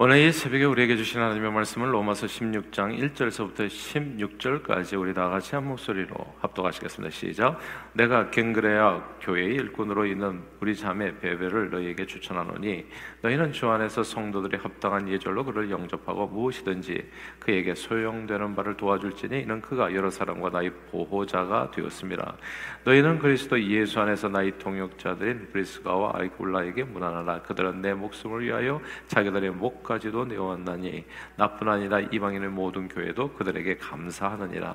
오늘 이 새벽에 우리에게 주신 하나님의 말씀을 로마서 16장 1절에서부터 16절까지 우리 다 같이 한 목소리로 합독하시겠습니다. 시작. 내가 갱그레아 교회의 일꾼으로 있는 우리 자매 베베를 너희에게 추천하노니 너희는 주 안에서 성도들이 합당한 예절로 그를 영접하고 무엇이든지 그에게 소용되는 바를 도와줄지니 이는 그가 여러 사람과 나의 보호자가 되었습니다. 너희는 그리스도 예수 안에서 나의 동역자들인 브리스가와 아이굴라에게 문안하라. 그들은 내 목숨을 위하여 자기들의 목 까지도 내어왔나니 나뿐 아니라 이방인의 모든 교회도 그들에게 감사하느니라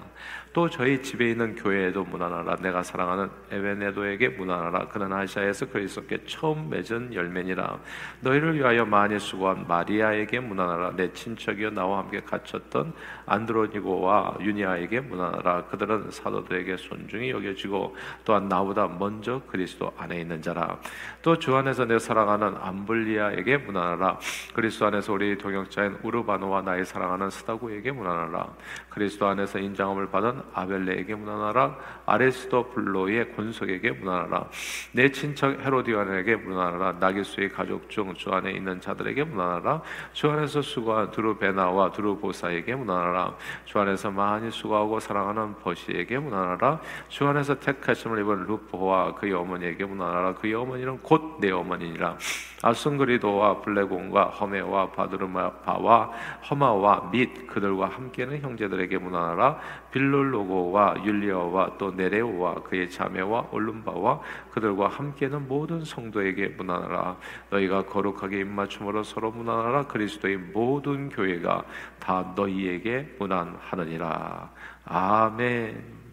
또 저희 집에 있는 교회에도 문안하라. 내가 사랑하는 에베네도에게 문안하라. 그는 아시아에서 그리스도께 처음 맺은 열매니라. 너희를 위하여 많이 수고한 마리아에게 문안하라. 내 친척이여 나와 함께 갇혔던 안드로니고와 유니아에게 문안하라. 그들은 사도들에게 손중히 여겨지고 또한 나보다 먼저 그리스도 안에 있는 자라. 또 주 안에서 내 사랑하는 암블리아에게 문안하라. 그리스도 안에서 우리 동역자인 우르바노와 나의 사랑하는 스다구에게 문안하라. 그리스도 안에서 인정함을 받은 아벨레에게 문안하라. 아레스도 블로의 권속에게 문안하라. 내 친척 헤로디안에게 문안하라. 나기수의 가족 중 주 안에 있는 자들에게 문안하라. 주 안에서 수고한 두루베나와 두루보사에게 문안하라. 주 안에서 많이 수고하고 사랑하는 버시에게 문안하라. 주 안에서 택하심을 입은 루포와 그의 어머니에게 문안하라. 그의 어머니는 곧 내 어머니니라. 아순그리도와 블레곤과 허메와 바드르마바와 허마와 및 그들과 함께는 형제들에게 문안하라. 빌 롤로고와 율리어와 또 네레오와 그의 자매와 올lum바와 그들과 함께는 모든 성도에게 문안하라. 너희가 거룩하게 입맞춤으로 서로 문안하라. 그리스도의 모든 교회가 다 너희에게 문안하느니라. 아멘.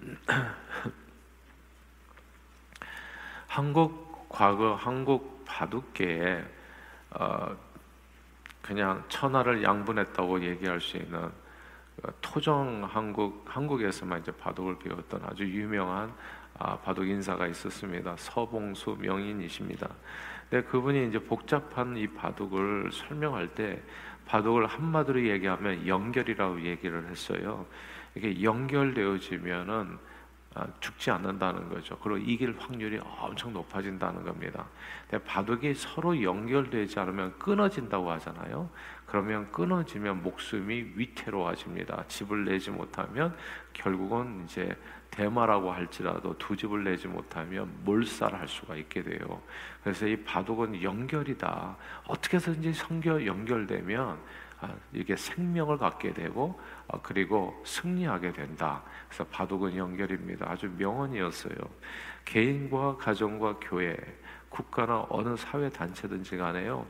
한국 과거 한국 바둑계에 어, 그냥 천하를 양분했다고 얘기할 수 있는 어, 토정 한국 한국에서만 이제 바둑을 배웠던 아주 유명한 아, 바둑 인사가 있었습니다. 서봉수 명인이십니다. 근데 그분이 이제 복잡한 이 바둑을 설명할 때 바둑을 한마디로 얘기하면 연결이라고 얘기를 했어요. 이게 연결되어지면은 아, 죽지 않는다는 거죠. 그리고 이길 확률이 엄청 높아진다는 겁니다. 근데 바둑이 서로 연결되지 않으면 끊어진다고 하잖아요. 그러면 끊어지면 목숨이 위태로워집니다. 집을 내지 못하면 결국은 이제 대마라고 할지라도 두 집을 내지 못하면 몰살할 수가 있게 돼요. 그래서 이 바둑은 연결이다. 어떻게 해서든지 성겨 연결되면 아, 이게 생명을 갖게 되고 아, 그리고 승리하게 된다. 그래서 바둑은 연결입니다. 아주 명언이었어요. 개인과 가정과 교회, 국가나 어느 사회 단체든지 간에요.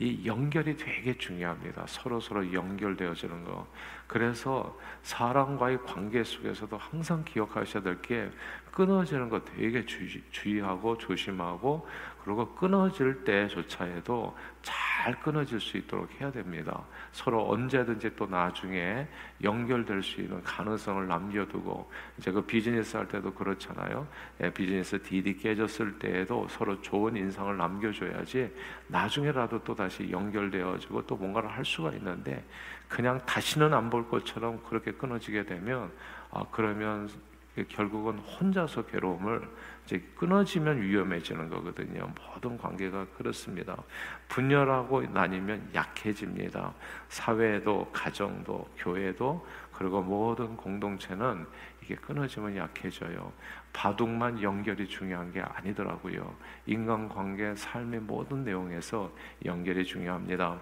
이 연결이 되게 중요합니다. 서로 서로 연결되어지는 거. 그래서 사람과의 관계 속에서도 항상 기억하셔야 될 게 끊어지는 거 되게 주의하고 조심하고 그리고 끊어질 때조차에도 잘 끊어질 수 있도록 해야 됩니다. 서로 언제든지 또 나중에 연결될 수 있는 가능성을 남겨두고 이제 그 비즈니스 할 때도 그렇잖아요. 예, 비즈니스 딜이 깨졌을 때에도 서로 좋은 인상을 남겨줘야지 나중에라도 또 다시 연결되어지고 또 뭔가를 할 수가 있는데 그냥 다시는 안 볼 것처럼 그렇게 끊어지게 되면 아 그러면 결국은 혼자서 괴로움을 이제 끊어지면 위험해지는 거거든요. 모든 관계가 그렇습니다. 분열하고 나뉘면 약해집니다. 사회도, 가정도, 교회도, 그리고 모든 공동체는 이게 끊어지면 약해져요. 바둑만 연결이 중요한 게 아니더라고요. 인간관계, 삶의 모든 내용에서 연결이 중요합니다.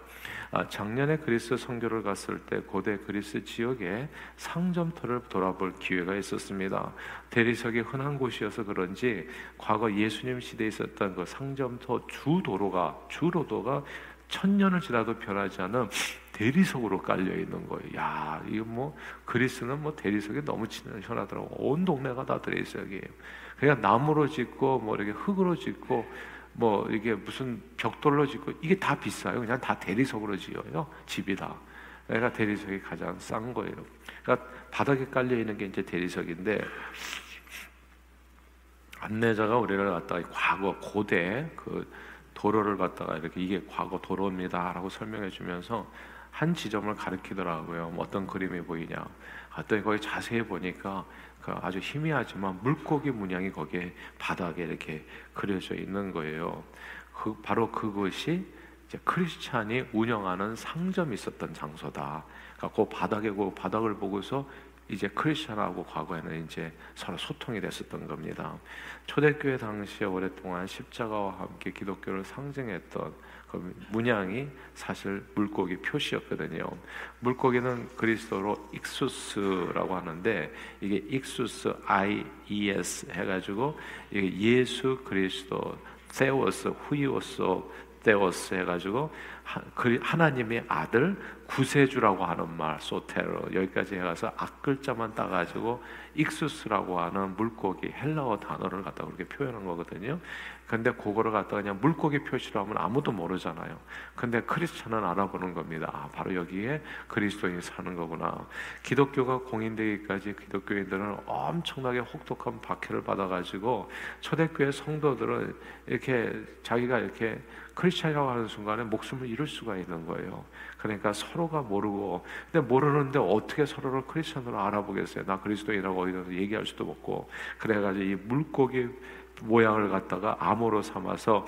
아, 작년에 그리스 선교를 갔을 때 고대 그리스 지역에 상점터를 돌아볼 기회가 있었습니다. 대리석이 흔한 곳이어서 그런지 과거 예수님 시대에 있었던 그 상점터 주 도로가 주로도가 천년을 지나도 변하지 않은 대리석으로 깔려 있는 거예요. 야, 이거 뭐 그리스는 뭐 대리석이 너무 친하더라고. 온 동네가 다 대리석이에요. 그냥 나무로 짓고 뭐 이렇게 흙으로 짓고 뭐 이게 무슨 벽돌로 짓고 이게 다 비싸요. 그냥 다 대리석으로 지어요. 집이 다. 그러니까 대리석이 가장 싼 거예요. 그러니까 바닥에 깔려 있는 게 이제 대리석인데 안내자가 우리를 갖다가 과거 고대 그 도로를 갖다가 이렇게 이게 과거 도로입니다라고 설명해 주면서 한 지점을 가리키더라고요. 뭐 어떤 그림이 보이냐. 갔더니 거기 자세히 보니까 그 아주 희미하지만 물고기 문양이 거기에 바닥에 이렇게 그려져 있는 거예요. 그 바로 그것이 크리스찬이 운영하는 상점이 있었던 장소다. 그러니까 그 바닥에 그 바닥을 보고서 이제 크리스천하고 과거에는 이제 서로 소통이 됐었던 겁니다. 초대교회 당시에 오랫동안 십자가와 함께 기독교를 상징했던 그 문양이 사실 물고기 표시였거든요. 물고기는 그리스도로 익수스라고 하는데 이게 익수스 I E S 해가지고 예수 그리스도 세워스 후이오스 데오스 해가지고 하나님의 아들 구세주라고 하는 말 소테로 여기까지 해가서 앞글자만 따가지고 익수스라고 하는 물고기 헬라어 단어를 갖다 그렇게 표현한 거거든요. 근데 그거를 갖다 그냥 물고기 표시로 하면 아무도 모르잖아요. 근데 크리스천은 알아보는 겁니다. 아, 바로 여기에 그리스도인이 사는 거구나. 기독교가 공인되기까지 기독교인들은 엄청나게 혹독한 박해를 받아가지고 초대교회 성도들은 이렇게 자기가 이렇게 크리스천이라고 하는 순간에 목숨을 잃을 수가 있는 거예요. 그러니까 서로가 모르고 근데 모르는데 어떻게 서로를 크리스천으로 알아보겠어요? 나 그리스도인이라고 어디서 얘기할 수도 없고 그래가지고 이 물고기 모양을 갖다가 암호로 삼아서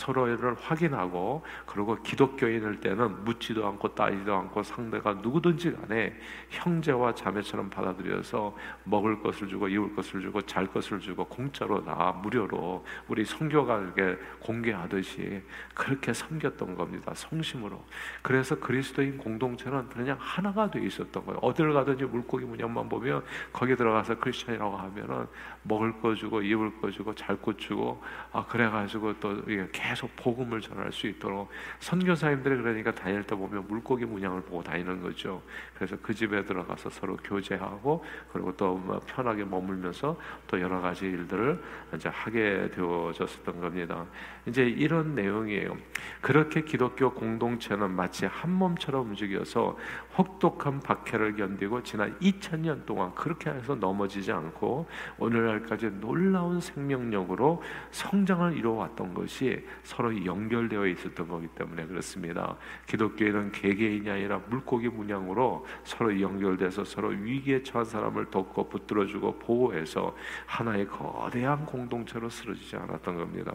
서로를 확인하고 그리고 기독교인일 때는 묻지도 않고 따지도 않고 상대가 누구든지 간에 형제와 자매처럼 받아들여서 먹을 것을 주고 입을 것을 주고 잘 것을 주고 공짜로 다 무료로 우리 성교가 이렇게 공개하듯이 그렇게 섬겼던 겁니다. 성심으로. 그래서 그리스도인 공동체는 그냥 하나가 돼 있었던 거예요. 어디를 가든지 물고기 문양만 보면 거기 들어가서 크리스천이라고 하면은 먹을 거 주고 입을 거 주고 잘것 주고 아 그래 가지고 또 이게 계속 복음을 전할 수 있도록 선교사님들이 그러니까 다닐 때 보면 물고기 문양을 보고 다니는 거죠. 그래서 그 집에 들어가서 서로 교제하고 그리고 또뭐 편하게 머물면서 또 여러 가지 일들을 이제 하게 되어졌었던 겁니다. 이제 이런 내용이에요. 그렇게 기독교 공동체는 마치 한 몸처럼 움직여서 혹독한 박해를 견디고 지난 2000년 동안 그렇게 해서 넘어지지 않고 오늘날까지 놀라운 생명력으로 성장을 이루어왔던 것이 서로 연결되어 있었던 거기 때문에 그렇습니다. 기독교회는 개개인이 아니라 물고기 문양으로 서로 연결돼서 서로 위기에 처한 사람을 돕고 붙들어주고 보호해서 하나의 거대한 공동체로 쓰러지지 않았던 겁니다.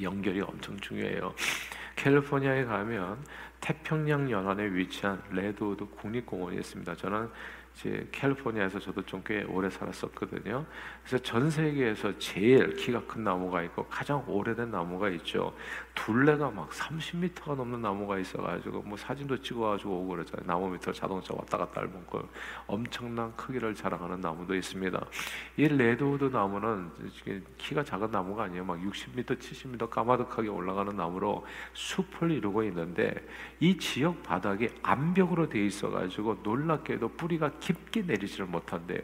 연결이 엄청 중요해요. 캘리포니아에 가면 태평양 연안에 위치한 레드우드 국립공원이 있습니다. 저는 이제 캘리포니아에서 저도 좀 꽤 오래 살았었거든요. 그래서 전 세계에서 제일 키가 큰 나무가 있고 가장 오래된 나무가 있죠. 둘레가 막 30m가 넘는 나무가 있어가지고 뭐 사진도 찍어가지고 오고 그러잖아요. 나무 밑으로 자동차 왔다 갔다 밟은 거 엄청난 크기를 자랑하는 나무도 있습니다. 이 레드우드 나무는 키가 작은 나무가 아니에요. 막 60m, 70m 까마득하게 올라가는 나무로 숲을 이루고 있는데 이 지역 바닥이 암벽으로 돼 있어가지고 놀랍게도 뿌리가 깊게 내리지를 못한대요.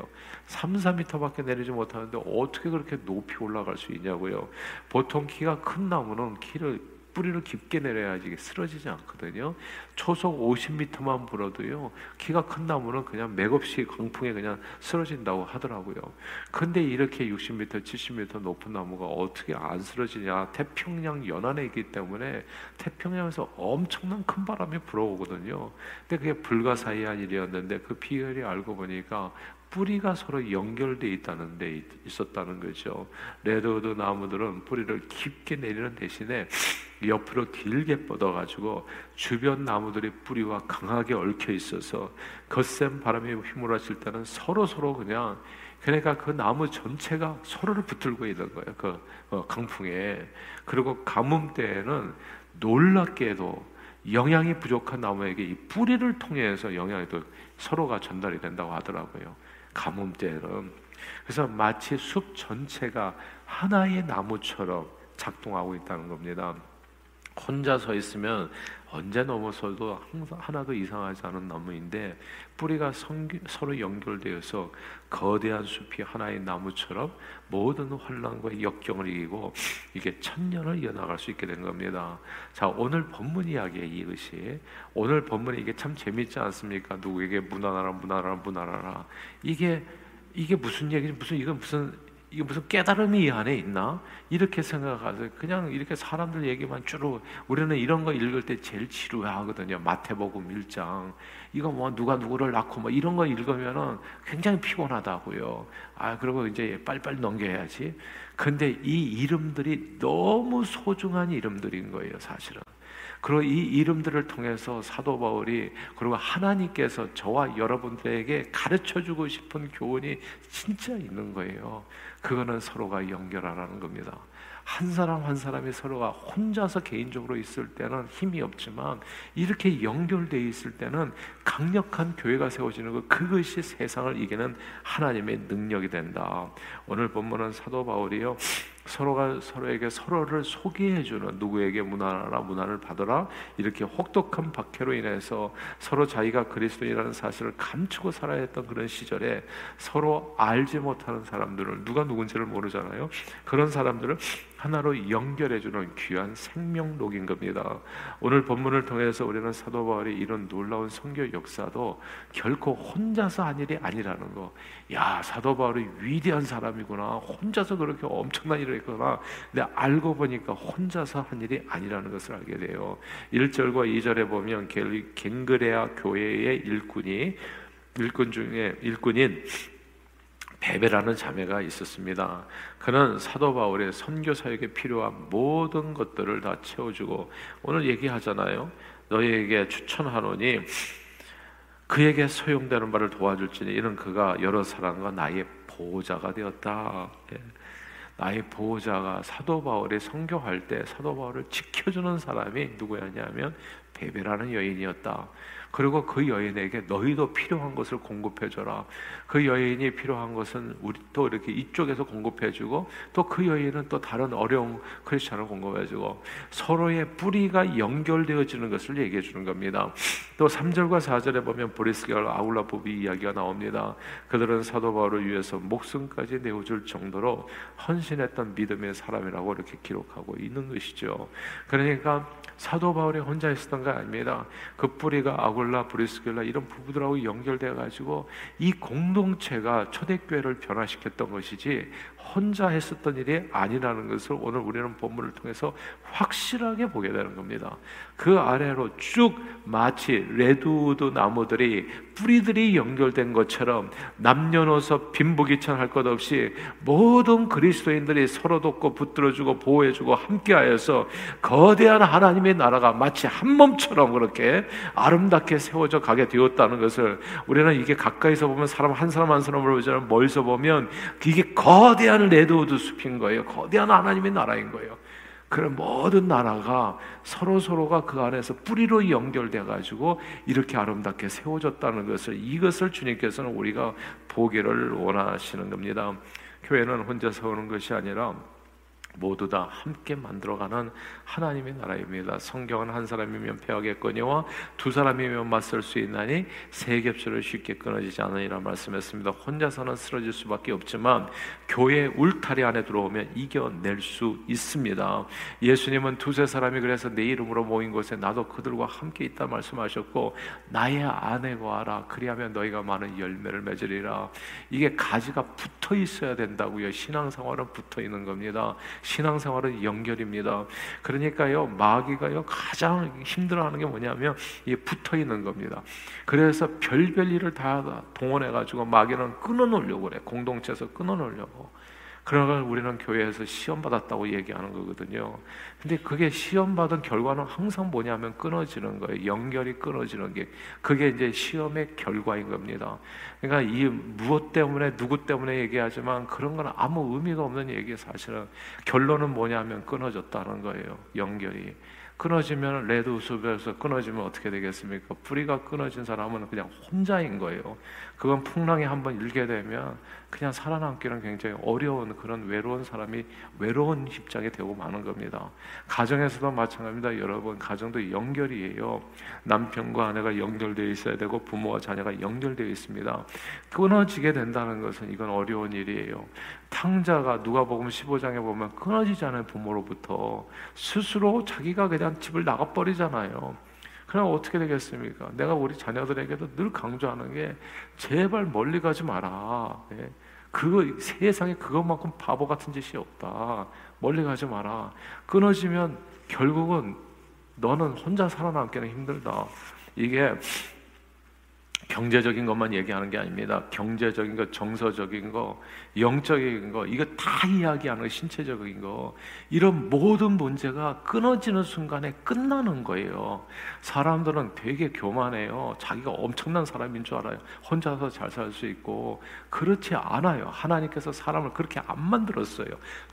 3, 4m밖에 내리지 못하는데 어떻게 그렇게 높이 올라갈 수 있냐고요. 보통 키가 큰 나무는 키를 뿌리를 깊게 내려야지 쓰러지지 않거든요. 초속 50m만 불어도요. 키가 큰 나무는 그냥 맥없이 강풍에 그냥 쓰러진다고 하더라고요. 근데 이렇게 60m, 70m 높은 나무가 어떻게 안 쓰러지냐? 태평양 연안에 있기 때문에 태평양에서 엄청난 큰 바람이 불어오거든요. 근데 그게 불가사의한 일이었는데 그 비결이 알고 보니까 뿌리가 서로 연결돼 있다는 데 있었다는 거죠. 레드우드 나무들은 뿌리를 깊게 내리는 대신에 옆으로 길게 뻗어가지고 주변 나무들의 뿌리와 강하게 얽혀 있어서 거센 바람이 휘몰아칠 때는 서로 서로 그냥 그러니까 그 나무 전체가 서로를 붙들고 있는 거예요. 그 어, 강풍에 그리고 가뭄 때에는 놀랍게도 영양이 부족한 나무에게 이 뿌리를 통해서 영양이 또 서로가 전달이 된다고 하더라고요. 가뭄 때는 그래서 마치 숲 전체가 하나의 나무처럼 작동하고 있다는 겁니다. 혼자 서 있으면 언제 넘어서도 항상 하나도 이상하지 않은 나무인데 뿌리가 성기, 서로 연결되어서 거대한 숲이 하나의 나무처럼 모든 환란과 역경을 이기고 이게 천년을 이어나갈 수 있게 된 겁니다. 자 오늘 본문 이야기에 이것이 오늘 본문이 이게 참 재밌지 않습니까? 누구에게 문화나라 문화나라 문화나라 이게 이게 무슨 얘기지 무슨 이건 무슨 이게 무슨 깨달음이 이 안에 있나? 이렇게 생각하세요. 그냥 이렇게 사람들 얘기만 주로 우리는 이런 거 읽을 때 제일 지루하거든요. 마태복음 1장. 이거 뭐 누가 누구를 낳고 뭐 이런 거 읽으면은 굉장히 피곤하다고요. 아, 그리고 이제 빨리빨리 넘겨야지. 근데 이 이름들이 너무 소중한 이름들인 거예요, 사실은. 그리고 이 이름들을 통해서 사도 바울이 그리고 하나님께서 저와 여러분들에게 가르쳐 주고 싶은 교훈이 진짜 있는 거예요. 그거는 서로가 연결하라는 겁니다. 한 사람 한 사람이 서로가 혼자서 개인적으로 있을 때는 힘이 없지만 이렇게 연결되어 있을 때는 강력한 교회가 세워지는 것 그것이 세상을 이기는 하나님의 능력이 된다. 오늘 본문은 사도 바울이요 서로가 서로에게 서로를 소개해 주는 누구에게 문화라 문화를 받으라 이렇게 혹독한 박해로 인해서 서로 자기가 그리스도인이라는 사실을 감추고 살아야 했던 그런 시절에 서로 알지 못하는 사람들을 누가 누군지를 모르잖아요. 그런 사람들을 하나로 연결해주는 귀한 생명록인 겁니다. 오늘 본문을 통해서 우리는 사도 바울이 이런 놀라운 성교 역사도 결코 혼자서 한 일이 아니라는 거. 야 사도 바울이 위대한 사람이구나. 혼자서 그렇게 엄청난 일을 했구나. 근데 알고 보니까 혼자서 한 일이 아니라는 것을 알게 돼요. 1절과 2절에 보면 갱그레아 교회의 일꾼이 일꾼 중에 일꾼인 베베라는 자매가 있었습니다. 그는 사도 바울의 선교 사역에 필요한 모든 것들을 다 채워주고 오늘 얘기하잖아요. 너희에게 추천하노니 그에게 소용되는 바를 도와줄지니 이는 그가 여러 사람과 나의 보호자가 되었다. 예. 나의 보호자가 사도 바울이 선교할 때 사도 바울을 지켜주는 사람이 누구였냐면 베베라는 여인이었다. 그리고 그 여인에게 너희도 필요한 것을 공급해 줘라. 그 여인이 필요한 것은 우리 또 이렇게 이쪽에서 공급해 주고 또 그 여인은 또 다른 어려운 크리스천을 공급해 주고 서로의 뿌리가 연결되어지는 것을 얘기해 주는 겁니다. 또 3절과 4절에 보면 보리스겔 아울라 부비 이야기가 나옵니다. 그들은 사도 바울을 위해서 목숨까지 내어줄 정도로 헌신했던 믿음의 사람이라고 이렇게 기록하고 있는 것이죠. 그러니까 사도 바울이 혼자 있었던 거 아닙니다. 그 뿌리가 아 굴라, 브리스겔라 이런 부부들하고 연결돼 가지고 이 공동체가 초대교회를 변화시켰던 것이지 혼자 했었던 일이 아니라는 것을 오늘 우리는 본문을 통해서 확실하게 보게 되는 겁니다. 그 아래로 쭉 마치 레드우드 나무들이 뿌리들이 연결된 것처럼 남녀노소 빈부귀천 할 것 없이 모든 그리스도인들이 서로 돕고 붙들어주고 보호해주고 함께하여서 거대한 하나님의 나라가 마치 한 몸처럼 그렇게 아름답게 세워져 가게 되었다는 것을 우리는 이게 가까이서 보면 사람 한 사람 한 사람을 보지만 멀리서 보면 이게 거대한 레드우드 숲인 거예요. 거대한 하나님의 나라인 거예요. 그런 모든 나라가 서로 서로가 그 안에서 뿌리로 연결돼 가지고 이렇게 아름답게 세워졌다는 것을 이것을 주님께서는 우리가 보기를 원하시는 겁니다. 교회는 혼자 세우는 것이 아니라 모두 다 함께 만들어가는 하나님의 나라입니다. 성경은 한 사람이면 패하겠거니와 두 사람이면 맞설 수 있나니 세 겹 줄은 쉽게 끊어지지 않으리라 말씀했습니다. 혼자서는 쓰러질 수밖에 없지만 교회 울타리 안에 들어오면 이겨낼 수 있습니다. 예수님은 두세 사람이 그래서 내 이름으로 모인 곳에 나도 그들과 함께 있다 말씀하셨고 나의 안에 거하라 그리하면 너희가 많은 열매를 맺으리라. 이게 가지가 붙어 있어야 된다고요. 신앙생활은 붙어 있는 겁니다. 신앙생활은 연결입니다. 그러니까요, 마귀가요, 가장 힘들어하는 게 뭐냐면, 이 붙어 있는 겁니다. 그래서 별별 일을 다 동원해가지고 마귀는 끊어놓으려고 그래. 공동체에서 끊어놓으려고. 그러나 우리는 교회에서 시험 받았다고 얘기하는 거거든요. 근데 그게 시험 받은 결과는 항상 뭐냐면 끊어지는 거예요. 연결이 끊어지는 게 그게 이제 시험의 결과인 겁니다. 그러니까 이 무엇 때문에 누구 때문에 얘기하지만 그런 건 아무 의미가 없는 얘기 사실은 결론은 뭐냐면 끊어졌다는 거예요. 연결이. 끊어지면 레드 우수에서 끊어지면 어떻게 되겠습니까? 뿌리가 끊어진 사람은 그냥 혼자인 거예요. 그건 풍랑이 한번 일게 되면 그냥 살아남기는 굉장히 어려운 그런 외로운 사람이 외로운 입장이 되고 마는 겁니다. 가정에서도 마찬가지입니다. 여러분, 가정도 연결이에요. 남편과 아내가 연결되어 있어야 되고 부모와 자녀가 연결되어 있습니다. 끊어지게 된다는 것은 이건 어려운 일이에요. 탕자가 누가복음 15장에 보면 끊어지지 않은 부모로부터 스스로 자기가 그냥 집을 나가버리잖아요. 그럼 어떻게 되겠습니까? 내가 우리 자녀들에게도 늘 강조하는 게 제발 멀리 가지 마라. 예. 그거 세상에 그것만큼 바보 같은 짓이 없다. 멀리 가지 마라. 끊어지면 결국은 너는 혼자 살아남기는 힘들다. 이게 경제적인 것만 얘기하는 게 아닙니다. 경제적인 거, 정서적인 거, 영적인 거, 이거 다 이야기하는 거, 신체적인 거. 이런 모든 문제가 끊어지는 순간에 끝나는 거예요. 사람들은 되게 교만해요. 자기가 엄청난 사람인 줄 알아요. 혼자서 잘 살 수 있고. 그렇지 않아요. 하나님께서 사람을 그렇게 안 만들었어요.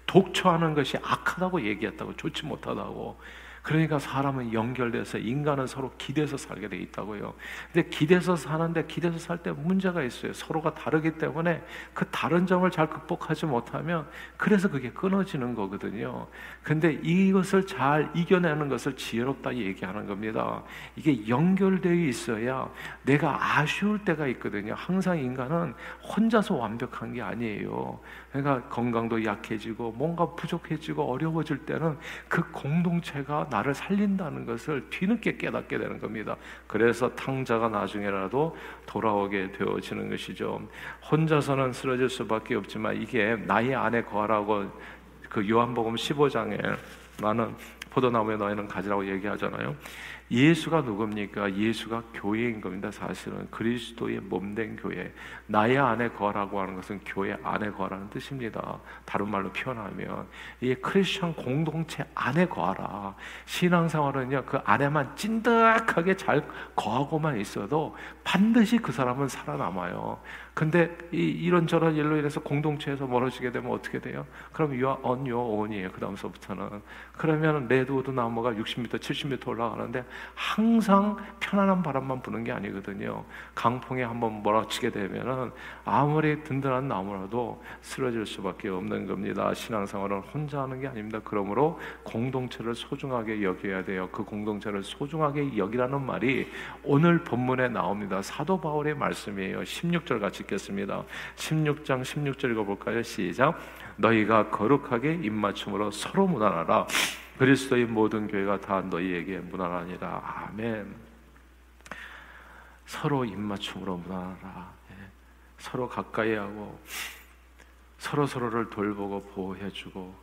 독초하는 것이 악하다고 얘기했다고, 좋지 못하다고. 그러니까 사람은 연결돼서 인간은 서로 기대서 살게 돼 있다고요. 근데 기대서 사는데 기대서 살 때 문제가 있어요. 서로가 다르기 때문에 그 다른 점을 잘 극복하지 못하면 그래서 그게 끊어지는 거거든요. 근데 이것을 잘 이겨내는 것을 지혜롭다 얘기하는 겁니다. 이게 연결되어 있어야 내가 아쉬울 때가 있거든요. 항상 인간은 혼자서 완벽한 게 아니에요. 그러니까 건강도 약해지고 뭔가 부족해지고 어려워질 때는 그 공동체가 나를 살린다는 것을 뒤늦게 깨닫게 되는 겁니다. 그래서 탕자가 나중에라도 돌아오게 되어지는 것이죠. 혼자서는 쓰러질 수밖에 없지만 이게 나의 안에 거하라고 그 요한복음 15장에 나는 포도나무에 너희는 가지라고 얘기하잖아요. 예수가 누굽니까? 예수가 교회인 겁니다. 사실은 그리스도의 몸된 교회. 나의 안에 거라고 하는 것은 교회 안에 거라는 뜻입니다. 다른 말로 표현하면 이 크리스천 공동체 안에 거하라. 신앙생활은요 그 안에만 찐득하게 잘 거하고만 있어도 반드시 그 사람은 살아남아요. 근데 이, 이런저런 일로 인해서 공동체에서 멀어지게 되면 어떻게 돼요? 그럼 on your own이에요. 그 다음서부터는. 그러면 레드우드 나무가 60m, 70m 올라가는데 항상 편안한 바람만 부는 게 아니거든요. 강풍에 한번 몰아치게 되면은 아무리 든든한 나무라도 쓰러질 수밖에 없는 겁니다. 신앙생활은 혼자 하는 게 아닙니다. 그러므로 공동체를 소중하게 여겨야 돼요. 그 공동체를 소중하게 여기라는 말이 오늘 본문에 나옵니다. 사도 바울의 말씀이에요. 16절 같이 읽겠습니다. 16장 16절 읽어볼까요? 시작. 너희가 거룩하게 입맞춤으로 서로 무난하라. 그리스도의 모든 교회가 다 너희에게 무난하니라. 아멘. 서로 입맞춤으로 무난하라. 예. 서로 가까이 하고 서로 서로를 돌보고 보호해주고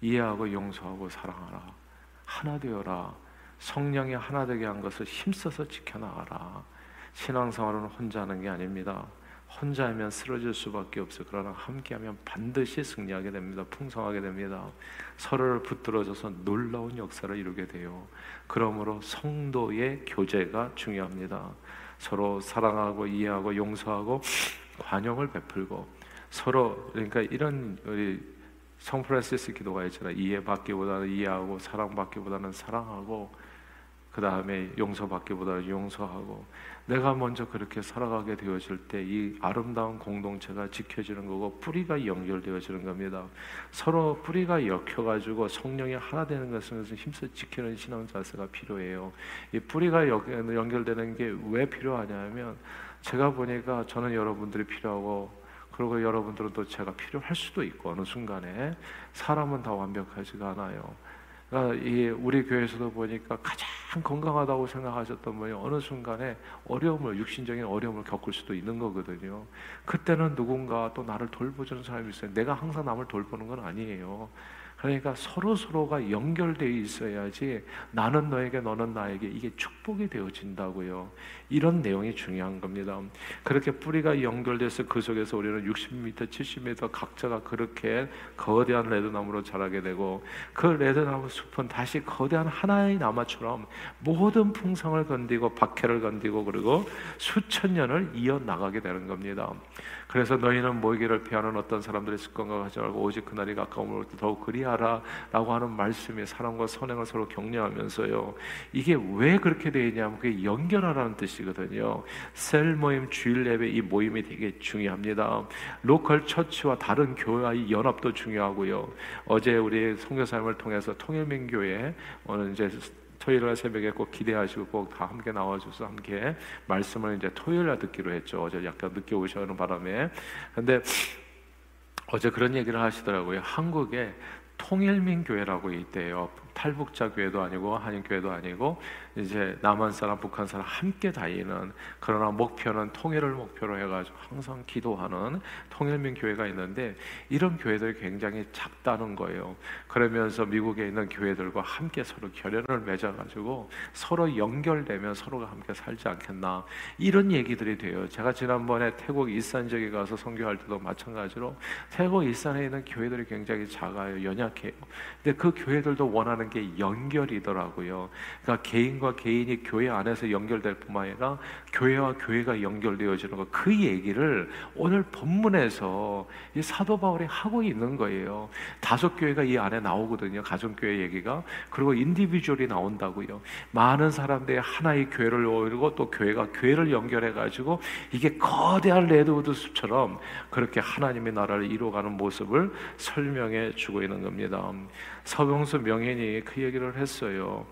이해하고 용서하고 사랑하라. 하나 되어라. 성령이 하나 되게 한 것을 힘써서 지켜나가라. 신앙생활은 혼자 하는 게 아닙니다. 혼자하면 쓰러질 수밖에 없어요. 그러나 함께하면 반드시 승리하게 됩니다. 풍성하게 됩니다. 서로를 붙들어줘서 놀라운 역사를 이루게 돼요. 그러므로 성도의 교제가 중요합니다. 서로 사랑하고 이해하고 용서하고 관용을 베풀고 서로 그러니까 이런 우리 성 프란시스 기도가 있잖아요. 이해받기보다는 이해하고 사랑받기보다는 사랑하고 그 다음에 용서받기보다는 용서하고 내가 먼저 그렇게 살아가게 되어질 때 이 아름다운 공동체가 지켜지는 거고 뿌리가 연결되어지는 겁니다. 서로 뿌리가 엮여가지고 성령이 하나 되는 것은 힘써 지키는 신앙 자세가 필요해요. 이 뿌리가 연결되는 게 왜 필요하냐면 제가 보니까 저는 여러분들이 필요하고 그리고 여러분들은 또 제가 필요할 수도 있고 어느 순간에 사람은 다 완벽하지가 않아요. 이 우리 교회에서도 보니까 가장 건강하다고 생각하셨던 분이 어느 순간에 어려움을 육신적인 어려움을 겪을 수도 있는 거거든요. 그때는 누군가 또 나를 돌보주는 사람이 있어요. 내가 항상 남을 돌보는 건 아니에요. 그러니까 서로 서로가 연결되어 있어야지 나는 너에게 너는 나에게 이게 축복이 되어진다고요. 이런 내용이 중요한 겁니다. 그렇게 뿌리가 연결돼서 그 속에서 우리는 60m, 70m 각자가 그렇게 거대한 레드나무로 자라게 되고 그 레드나무 숲은 다시 거대한 하나의 나무처럼 모든 풍성을 건디고 박해를 건디고 그리고 수천 년을 이어 나가게 되는 겁니다. 그래서 너희는 모이기를 피하는 어떤 사람들의 습관과 하지 말고 오직 그날이 가까움을 더욱 그리하 라라고 하는 말씀이 사랑과 선행을 서로 격려하면서요. 이게 왜 그렇게 되냐면 그게 연결하라는 뜻이거든요. 셀 모임, 주일 예배 이 모임이 되게 중요합니다. 로컬 처치와 다른 교회의 연합도 중요하고요. 어제 우리 선교사님을 통해서 통일민교회 오늘 이제 토요일 날 새벽에 꼭 기대하시고 꼭 다 함께 나와줘서 함께 말씀을 이제 토요일 날 듣기로 했죠. 어제 약간 늦게 오셔는 바람에. 근데 어제 그런 얘기를 하시더라고요. 한국에 통일민 교회라고 있대요. 탈북자 교회도 아니고 한인 교회도 아니고 이제 남한 사람, 북한 사람 함께 다니는 그러나 목표는 통일을 목표로 해가지고 항상 기도하는 통일민 교회가 있는데 이런 교회들이 굉장히 작다는 거예요. 그러면서 미국에 있는 교회들과 함께 서로 결연을 맺어가지고 서로 연결되면 서로가 함께 살지 않겠나 이런 얘기들이 돼요. 제가 지난번에 태국 일산 지역에 가서 선교할 때도 마찬가지로 태국 일산에 있는 교회들이 굉장히 작아요, 연약해요. 근데 그 교회들도 원하는 게 연결이더라고요. 그러니까 개인과 개인이 교회 안에서 연결될 뿐만 아니라 교회와 교회가 연결되어지는 것. 그 얘기를 오늘 본문에서 이 사도 바울이 하고 있는 거예요. 다섯 교회가 이 안에 나오거든요. 가정교회 얘기가. 그리고 인디비주얼이 나온다고요. 많은 사람들이 하나의 교회를 오르고 또 교회가 교회를 연결해 가지고 이게 거대한 레드우드 숲처럼 그렇게 하나님의 나라를 이루어가는 모습을 설명해 주고 있는 겁니다. 서봉수 명인이 그 얘기를 했어요.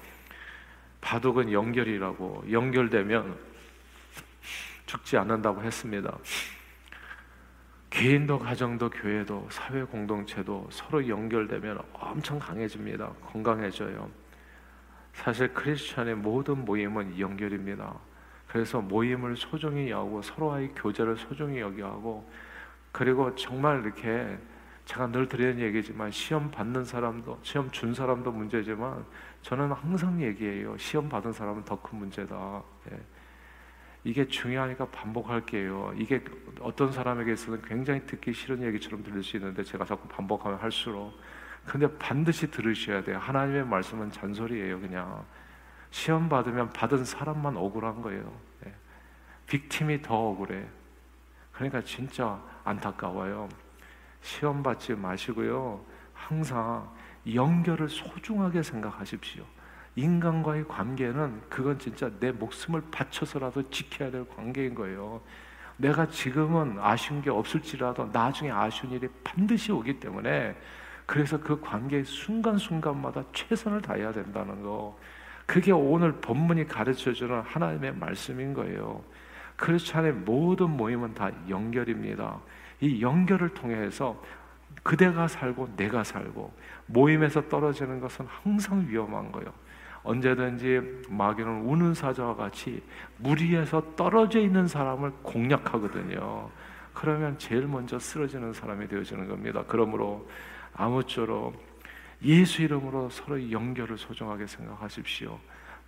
바둑은 연결이라고 연결되면 죽지 않는다고 했습니다. 개인도 가정도 교회도 사회 공동체도 서로 연결되면 엄청 강해집니다. 건강해져요. 사실 크리스천의 모든 모임은 연결입니다. 그래서 모임을 소중히 여고 서로의 교제를 소중히 여기하고 그리고 정말 이렇게 제가 늘 드리는 얘기지만 시험 받는 사람도 시험 준 사람도 문제지만 저는 항상 얘기해요. 시험 받은 사람은 더 큰 문제다. 예. 이게 중요하니까 반복할게요. 이게 어떤 사람에게 있어서는 굉장히 듣기 싫은 얘기처럼 들릴 수 있는데 제가 자꾸 반복하면 할수록 근데 반드시 들으셔야 돼요. 하나님의 말씀은 잔소리예요, 그냥. 시험 받으면 받은 사람만 억울한 거예요. 예. 빅팀이 더 억울해. 그러니까 진짜 안타까워요. 시험 받지 마시고요. 항상 연결을 소중하게 생각하십시오. 인간과의 관계는 그건 진짜 내 목숨을 바쳐서라도 지켜야 될 관계인 거예요. 내가 지금은 아쉬운 게 없을지라도 나중에 아쉬운 일이 반드시 오기 때문에 그래서 그 관계 순간순간마다 최선을 다해야 된다는 거. 그게 오늘 본문이 가르쳐 주는 하나님의 말씀인 거예요. 크리스찬의 모든 모임은 다 연결입니다. 이 연결을 통해서 그대가 살고 내가 살고 모임에서 떨어지는 것은 항상 위험한 거예요. 언제든지 마귀는 우는 사자와 같이 무리에서 떨어져 있는 사람을 공략하거든요. 그러면 제일 먼저 쓰러지는 사람이 되어지는 겁니다. 그러므로 아무쪼록 예수 이름으로 서로 연결을 소중하게 생각하십시오.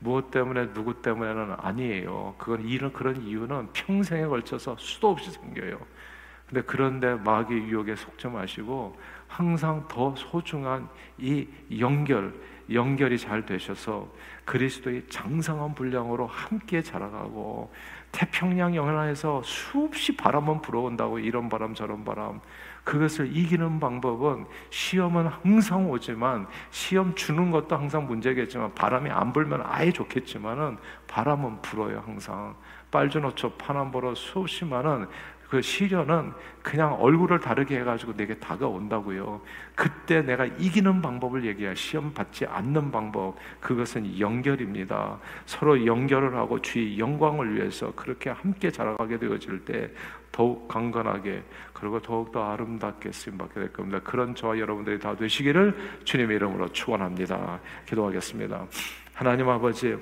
무엇 때문에 누구 때문에는 아니에요. 그건 이런 그런 이유는 평생에 걸쳐서 수도 없이 생겨요. 근데 그런데 마귀 유혹에 속지 마시고 항상 더 소중한 이 연결, 연결이 잘 되셔서 그리스도의 장성한 분량으로 함께 자라가고 태평양 영해에서 수없이 바람은 불어온다고 이런 바람 저런 바람. 그것을 이기는 방법은 시험은 항상 오지만 시험 주는 것도 항상 문제겠지만 바람이 안 불면 아예 좋겠지만은 바람은 불어요 항상. 빨주노초 파남보로 수없이 많은 그 시련은 그냥 얼굴을 다르게 해가지고 내게 다가온다고요. 그때 내가 이기는 방법을 얘기해 시험 받지 않는 방법 그것은 연결입니다. 서로 연결을 하고 주의 영광을 위해서 그렇게 함께 자라가게 되어질 때 더욱 강건하게 그리고 더욱 더 아름답게 쓰임 받게 될 겁니다. 그런 저와 여러분들이 다 되시기를 주님의 이름으로 축원합니다. 기도하겠습니다. 하나님 아버지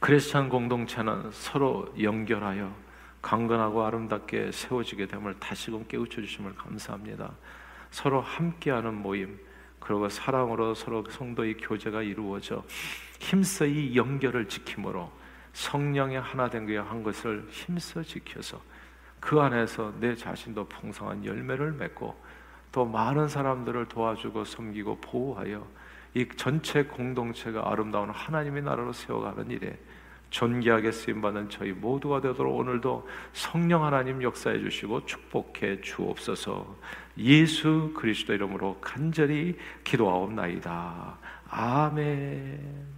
크리스천 공동체는 서로 연결하여 강건하고 아름답게 세워지게 됨을 다시금 깨우쳐 주심을 감사합니다. 서로 함께하는 모임 그리고 사랑으로 서로 성도의 교제가 이루어져 힘써 이 연결을 지킴으로 성령의 하나 된 거야 한 것을 힘써 지켜서 그 안에서 내 자신도 풍성한 열매를 맺고 또 많은 사람들을 도와주고 섬기고 보호하여 이 전체 공동체가 아름다운 하나님의 나라로 세워가는 일에 존귀하게 쓰임 받는 저희 모두가 되도록 오늘도 성령 하나님 역사해 주시고 축복해 주옵소서. 예수 그리스도 이름으로 간절히 기도하옵나이다. 아멘.